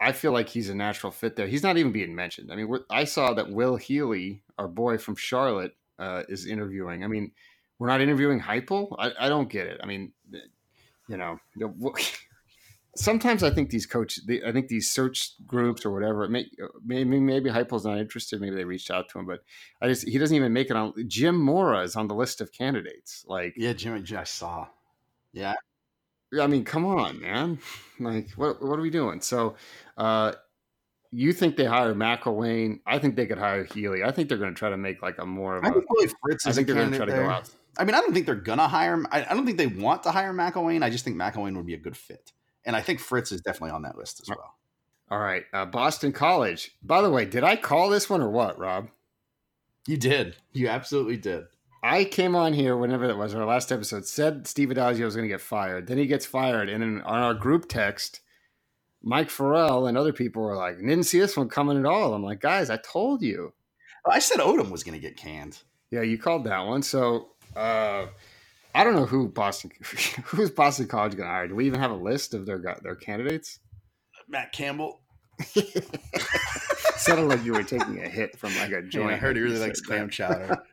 I feel like he's a natural fit there. He's not even being mentioned. I mean, I saw that Will Healy, our boy from Charlotte, uh, is interviewing. I mean, we're not interviewing Heupel. I, I don't get it. I mean, you know, sometimes I think these coaches, I think these search groups or whatever, may, maybe maybe not interested. Maybe they reached out to him, but I just he doesn't even make it on. Jim Mora is on the list of candidates. Like, yeah, Jim, I saw. Yeah, I mean, come on, man. Like, what what are we doing? So, uh, you think they hire McElwain? I think they could hire Healy. I think they're going to try to make like a more of. I think Fritz. I think they're going to try to go out. I mean, I don't think they're going to hire. him. I, I don't think they want to hire McElwain. I just think McElwain would be a good fit, and I think Fritz is definitely on that list as well. All right, uh, Boston College. By the way, did I call this one or what, Rob? You did. You absolutely did. I came on here whenever that was our last episode, said Steve Addazio was going to get fired. Then he gets fired, and then on our group text, Mike Farrell and other people were like, "Didn't see this one coming at all." I'm like, guys, I told you. I said Odom was going to get canned. Yeah, you called that one. So uh, I don't know who Boston, who's Boston College going to hire. Do we even have a list of their their candidates? Matt Campbell. Sounded like you were taking a hit from like a joint. Yeah, I heard he really likes clam chowder.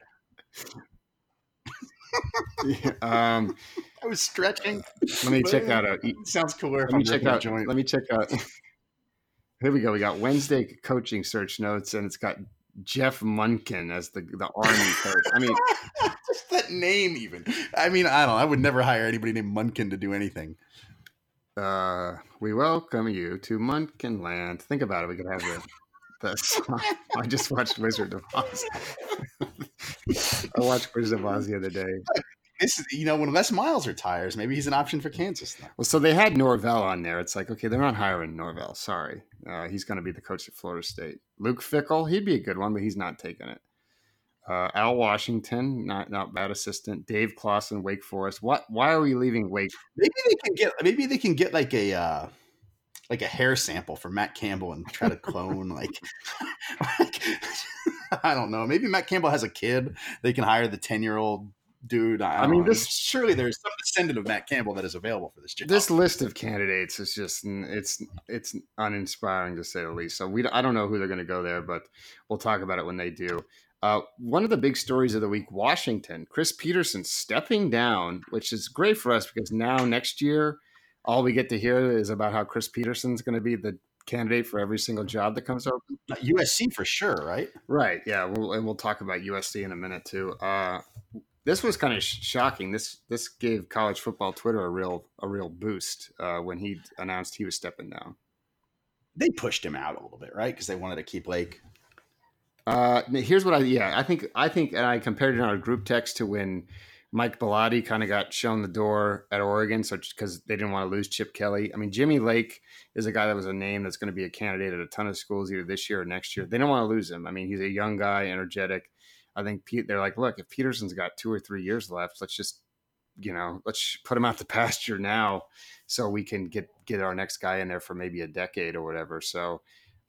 um, I was stretching. Let me check out a. Sounds cooler. Let me check out. Joint. Let me check out. Here we go. We got Wednesday coaching search notes, and it's got Jeff Monken as the the army coach. I mean, just that name, even. I mean, I don't. I would never hire anybody named Monken to do anything. Uh, we welcome you to Munkin Land. Think about it. We could have the this. I just watched Wizard of Oz. I watched Wizard of Oz the other day. This is, you know, when Les Miles retires, maybe he's an option for Kansas now. Well, so they had Norvell on there. It's like, okay, they're not hiring Norvell. Sorry. Uh, he's going to be the coach at Florida State. Luke Fickell, he'd be a good one, but he's not taking it. Uh, Al Washington, not not bad assistant. Dave Clawson, Wake Forest. What? Why are we leaving Wake? Maybe they can get. Maybe they can get like a. Uh, like a hair sample for Matt Campbell and try to clone like, like I don't know. Maybe Matt Campbell has a kid. They can hire the ten year old dude. I, I mean, know. this surely there's some descendant of Matt Campbell that is available for this job. This list of candidates is just it's it's uninspiring to say the least. So we I don't know who they're going to go there, but we'll talk about it when they do. Uh, one of the big stories of the week: Washington, Chris Petersen stepping down, which is great for us because now next year all we get to hear is about how Chris Petersen's going to be the candidate for every single job that comes open. USC for sure, right? Right. Yeah. We'll, and we'll talk about USC in a minute too. Uh, this was kind of sh- shocking. This this gave college football Twitter a real a real boost uh, when he announced he was stepping down. They pushed him out a little bit, right? Because they wanted to keep Lake. Uh, here's what I yeah I think I think and I compared it in our group text to when Mike Bellotti kind of got shown the door at Oregon, so because they didn't want to lose Chip Kelly. I mean, Jimmy Lake is a guy that was a name that's going to be a candidate at a ton of schools either this year or next year. They don't want to lose him. I mean, he's a young guy, energetic. I think Pete, they're like, look, if Petersen's got two or three years left, let's just, you know, let's put him out the pasture now, so we can get get our next guy in there for maybe a decade or whatever. So,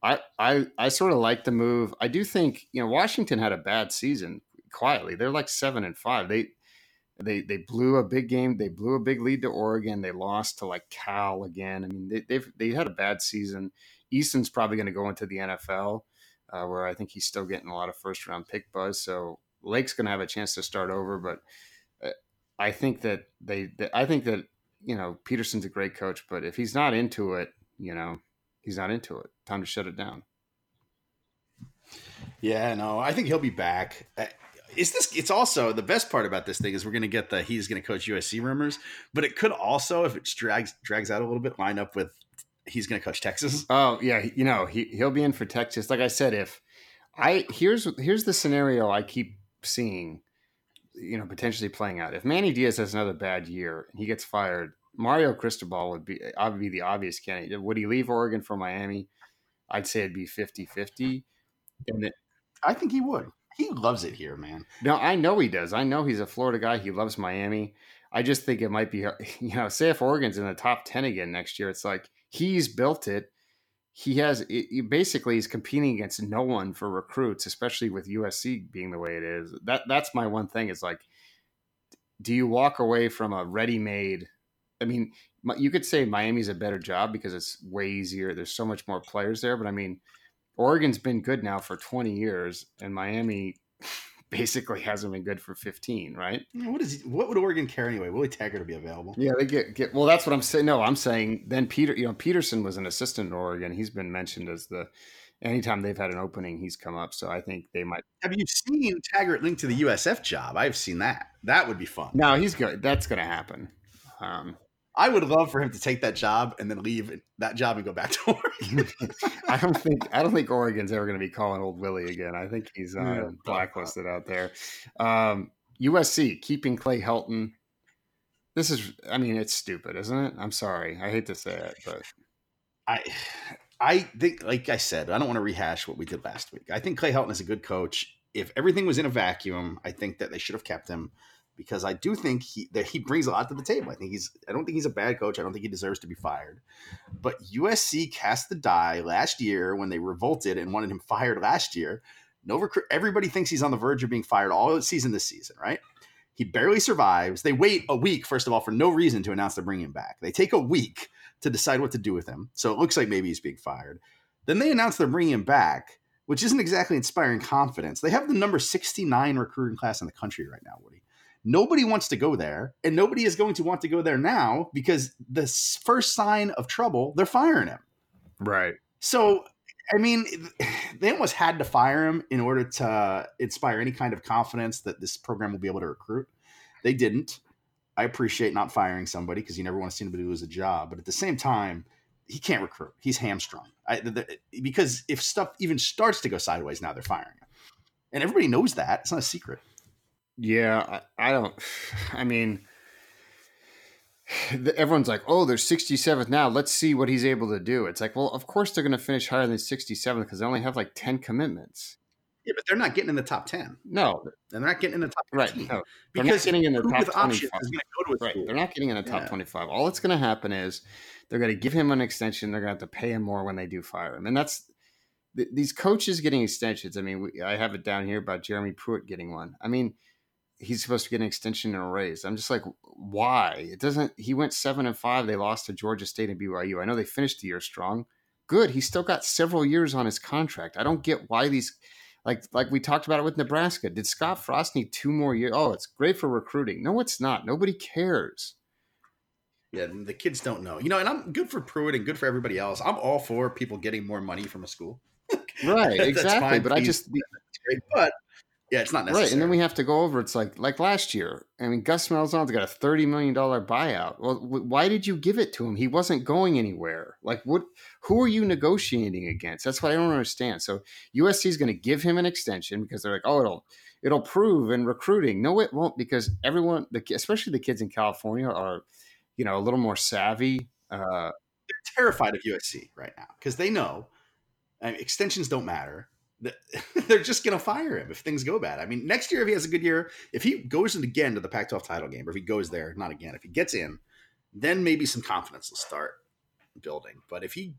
I I I sort of like the move. I do think you know Washington had a bad season quietly. They're like seven and five. They they they blew a big game. They blew a big lead to Oregon. They lost to like Cal again. I mean, they, they've they had a bad season. Eason's probably going to go into the NFL, uh, where I think he's still getting a lot of first round pick buzz. So Lake's going to have a chance to start over. But uh, I think that they, they, I think that you know Petersen's a great coach, but if he's not into it, you know, he's not into it. Time to shut it down. Yeah, no, I think he'll be back is this it's also the best part about this thing is we're going to get the he's going to coach USC rumors, but it could also if it drags drags out a little bit line up with he's going to coach Texas. Oh yeah, you know he he'll be in for Texas. Like I said, if I here's here's the scenario I keep seeing, you know, potentially playing out. If Manny Diaz has another bad year and he gets fired, Mario Cristobal would be I would be the obvious candidate. Would he leave Oregon for Miami? I'd say it'd be 50-50. And it, I think he would. He loves it here, man. no, I know he does. I know he's a Florida guy. He loves Miami. I just think it might be, you know, say if Oregon's in the top 10 again next year, it's like he's built it. He has, it, basically, he's competing against no one for recruits, especially with USC being the way it is. That That's my one thing is like, do you walk away from a ready made? I mean, you could say Miami's a better job because it's way easier. There's so much more players there. But I mean, Oregon's been good now for 20 years, and Miami basically hasn't been good for 15, right? What is what would Oregon care anyway? Willie Taggart to be available. Yeah, they get get well. That's what I'm saying. No, I'm saying then Peter. You know, Petersen was an assistant in Oregon. He's been mentioned as the anytime they've had an opening, he's come up. So I think they might. Have you seen Taggart linked to the USF job? I've seen that. That would be fun. No, he's good. That's going to happen. Um, I would love for him to take that job and then leave that job and go back to Oregon. I don't think I don't think Oregon's ever going to be calling old Willie again. I think he's uh, Yeah. blacklisted out there. Um, USC keeping Clay Helton. This is, I mean, it's stupid, isn't it? I'm sorry, I hate to say it, but I I think, like I said, I don't want to rehash what we did last week. I think Clay Helton is a good coach. If everything was in a vacuum, I think that they should have kept him because I do think he that he brings a lot to the table. I think he's I don't think he's a bad coach. I don't think he deserves to be fired. But USC cast the die last year when they revolted and wanted him fired last year. No recruit. Everybody thinks he's on the verge of being fired all season this season, right? He barely survives. They wait a week, first of all, for no reason to announce they're bringing him back. They take a week to decide what to do with him. So it looks like maybe he's being fired. Then they announce they're bringing him back, which isn't exactly inspiring confidence. They have the number 69 recruiting class in the country right now, Woody. Nobody wants to go there, and nobody is going to want to go there now because the first sign of trouble, they're firing him. right. So, I mean, they almost had to fire him in order to inspire any kind of confidence that this program will be able to recruit. They didn't. I appreciate not firing somebody because you never want to see anybody lose a job, but at the same time, he can't recruit. He's hamstrung. I, the, the- because if stuff even starts to go sideways, now they're firing him, and everybody knows that. It's not a secret. Yeah, I, I don't. I mean, everyone's like, "Oh, they're 67th now. Let's see what he's able to do." It's like, well, of course they're going to finish higher than 67th because they only have like 10 commitments. Yeah, but they're not getting in the top ten, No, and they're not getting in the top right? No, they're not getting in the top 25. to Right, they're not getting in the top Yeah. 25. All that's going to happen is they're going to give him an extension. They're going to have to pay him more when they do fire him, and that's th- these coaches getting extensions. I mean, we, I have it down here about Jeremy Pruitt getting one. I mean, he's supposed to get an extension and a raise. I'm just like, why? It doesn't. He went seven and five. They lost to Georgia State and BYU. I know they finished the year strong. Good. He's still got several years on his contract. I don't get why these. Like, like we talked about it with Nebraska. Did Scott Frost need two more years? Oh, it's great for recruiting. No, it's not. Nobody cares. Yeah, the kids don't know. You know, and I'm good for Pruitt and good for everybody else. I'm all for people getting more money from a school. Right, exactly. fine, but I just but yeah, it's not necessary. right, and then we have to go over. It's like like last year. I mean, Gus Malzahn's got a thirty million dollar buyout. Well, why did you give it to him? He wasn't going anywhere. Like, what? Who are you negotiating against? That's what I don't understand. So USC is going to give him an extension because they're like, oh, it'll it'll prove in recruiting. No, it won't because everyone, the, especially the kids in California, are you know a little more savvy. Uh, They're terrified of USC right now because they know I mean, extensions don't matter. The- They're just going to fire him if things go bad. I mean, next year if he has a good year, if he goes in again to the Pac-12 title game, or if he goes there, not again, if he gets in, then maybe some confidence will start building. But if he,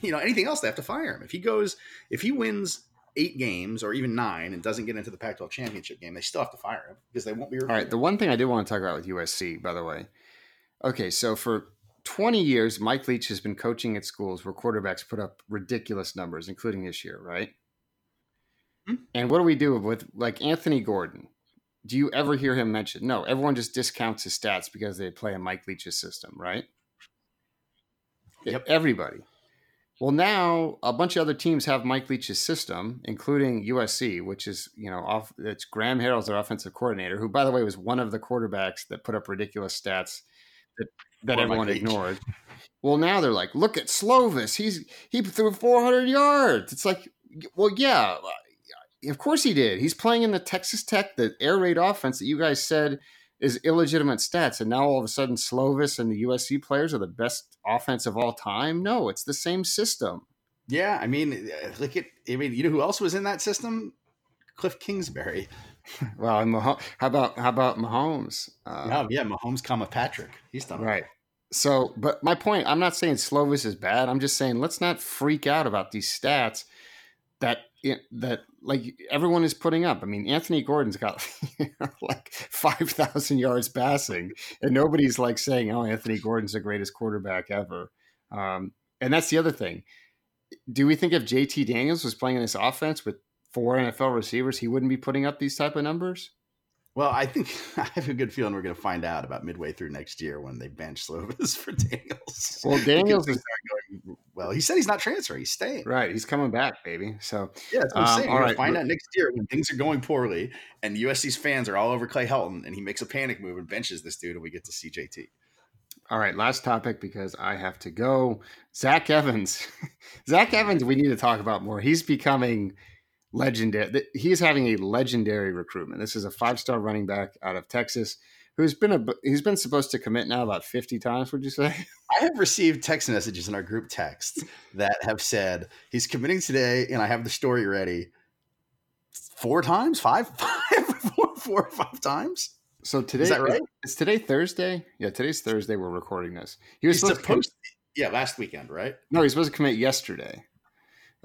you know, anything else, they have to fire him. If he goes, if he wins eight games or even nine and doesn't get into the Pac-12 championship game, they still have to fire him because they won't be. All right. The one thing I did want to talk about with USC, by the way. Okay, so for 20 years, Mike Leach has been coaching at schools where quarterbacks put up ridiculous numbers, including this year, right? Hmm. And what do we do with like Anthony Gordon? Do you ever hear him mentioned? No, everyone just discounts his stats because they play in Mike Leach's system, right? Yep. Everybody. Well, now a bunch of other teams have Mike Leach's system, including USC, which is you know off. It's Graham Harrell's their offensive coordinator, who, by the way, was one of the quarterbacks that put up ridiculous stats that that everyone ignored. well, now they're like, look at Slovis. He's he threw 400 yards. It's like, well, yeah, of course he did. He's playing in the Texas Tech, the air raid offense that you guys said is illegitimate stats, and now all of a sudden Slovis and the USC players are the best offense of all time. No, it's the same system. Yeah, I mean, uh, look at. I mean, you know who else was in that system? Cliff Kingsbury. well, and Mah- how about how about Mahomes? Uh, oh yeah, Mahomes, comma Patrick. He's done right. So, but my point, I'm not saying Slovis is bad. I'm just saying let's not freak out about these stats that that like everyone is putting up. I mean, Anthony Gordon's got like five thousand yards passing, and nobody's like saying, "Oh, Anthony Gordon's the greatest quarterback ever." Um, and that's the other thing. Do we think if JT Daniels was playing in this offense with four NFL receivers, he wouldn't be putting up these type of numbers? Well, I think I have a good feeling we're going to find out about midway through next year when they bench Slovis for Daniels. Well, Daniels is going well. He said he's not transferring; he's staying. Right, he's coming back, baby. So yeah, that's what I'm um, saying. Going to find out next year when things are going poorly and USC's fans are all over Clay Helton, and he makes a panic move and benches this dude, and we get to see JT. All right, last topic because I have to go. Zach Evans, Zach Evans, we need to talk about more. He's becoming legendary. He's having a legendary recruitment. This is a five star running back out of Texas who's been a he's been supposed to commit now about 50 times would you say? I have received text messages in our group text that have said he's committing today and i have the story ready. Four times? Five? Five? Four, four or five times? So today is that right? is today thursday? Yeah today's thursday we're recording this. He was he's supposed, supposed to, yeah last weekend right? No he's supposed to commit yesterday.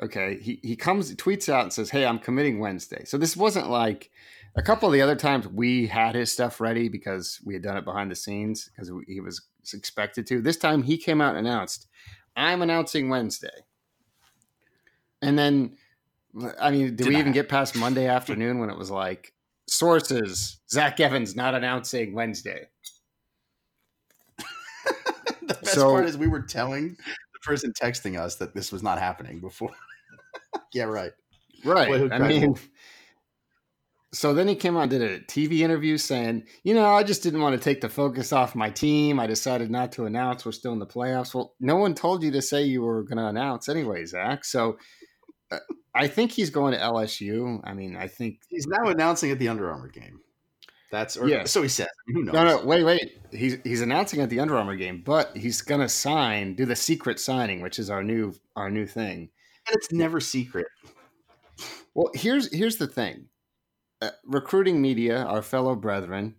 Okay. He, he comes, tweets out and says, Hey, I'm committing Wednesday. So this wasn't like a couple of the other times we had his stuff ready because we had done it behind the scenes because he was expected to. This time he came out and announced, I'm announcing Wednesday. And then, I mean, did, did we I? even get past Monday afternoon when it was like, sources, Zach Evans not announcing Wednesday? the best so, part is we were telling the person texting us that this was not happening before. yeah, right. Right. I mean, so then he came on, did a TV interview saying, you know, I just didn't want to take the focus off my team. I decided not to announce we're still in the playoffs. Well, no one told you to say you were going to announce anyway, Zach. So uh, I think he's going to LSU. I mean, I think he's now announcing at the Under Armour game. That's or, yeah. So he said. Who knows? No, no, wait, wait. He's he's announcing at the Under Armour game, but he's gonna sign, do the secret signing, which is our new our new thing And it's never secret. Well, here's here's the thing. Uh, recruiting media, our fellow brethren,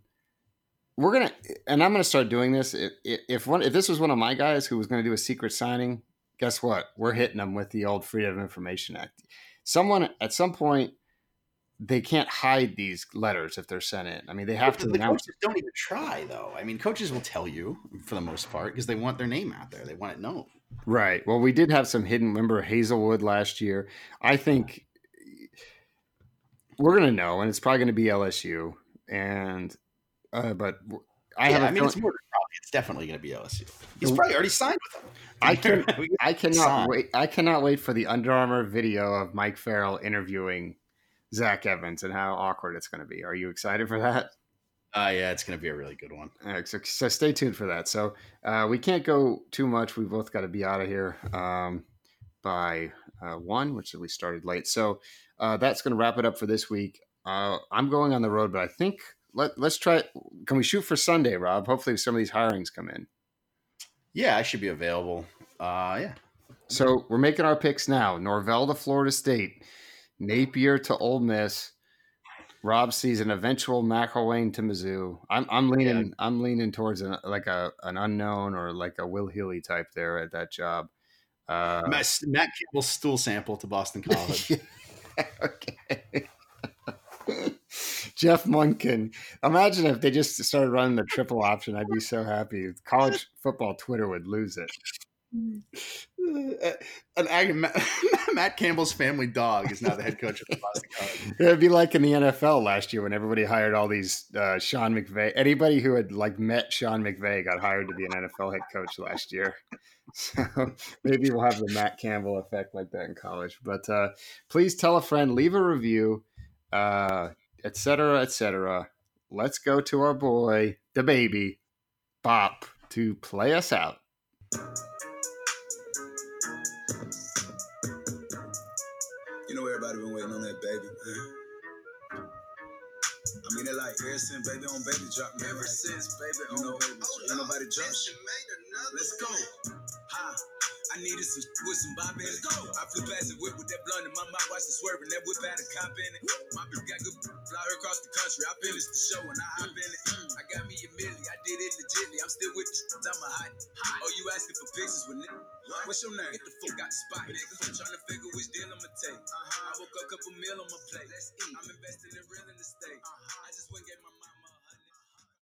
we're gonna, and I'm gonna start doing this. If, if one, if this was one of my guys who was gonna do a secret signing, guess what? We're hitting them with the old Freedom of Information Act. Someone at some point, they can't hide these letters if they're sent in. I mean, they have to. The coaches don't even try, though. I mean, coaches will tell you for the most part because they want their name out there. They want it known. Right. Well, we did have some hidden. Remember Hazelwood last year? I think we're gonna know, and it's probably gonna be LSU. And uh, but I yeah, have. I mean, it's more. It's definitely gonna be LSU. He's probably already signed with them. I can. I cannot sign. wait. I cannot wait for the Under Armour video of Mike Farrell interviewing Zach Evans and how awkward it's going to be. Are you excited for that? Uh, yeah, it's going to be a really good one. Right, so, so, stay tuned for that. So uh, we can't go too much. We both got to be out of here um, by uh, one, which we started late. So uh, that's going to wrap it up for this week. Uh, I'm going on the road, but I think let, let's try. Can we shoot for Sunday, Rob? Hopefully, some of these hirings come in. Yeah, I should be available. Uh, yeah. So we're making our picks now. Norvell to Florida State, Napier to Ole Miss. Rob sees an eventual McElwain to Mizzou. I'm I'm leaning yeah. I'm leaning towards an, like a an unknown or like a Will Healy type there at that job. Uh, Matt, Matt Campbell's stool sample to Boston College. okay. Jeff Monken. Imagine if they just started running the triple option. I'd be so happy. College football Twitter would lose it. Mm. An Matt Campbell's family dog is now the head coach of the Boston College. It'd be like in the NFL last year when everybody hired all these uh, Sean McVay. Anybody who had like met Sean McVay got hired to be an NFL head coach last year. So maybe we'll have the Matt Campbell effect like that in college. But uh, please tell a friend, leave a review, uh, et cetera, et. Let's go to our boy, DaBaby, Bop, to play us out. Everybody been waiting on that baby. I mean, it like ever since baby on baby drop, man. Ever since baby on you know, baby drop. Ain't nobody drop. Let's go. Ha. I needed some with some bop in it. I flew past the whip with that blunt in my mouth, watched it swerving. That whip had a cop in it. My bitch got good fly her across the country. I finished the show and I hop in it. I got me a milli, I did it legitly. I'm still with the shit, I'm a hot. Oh, you asking for pictures with nigga? What's your name? Get the fuck out the spot, nigga. I'm trying to figure which deal I'ma take. Uh-huh. I woke up, a couple meal on my plate. Let's eat. I'm investing in real estate. Uh-huh. I just went and get my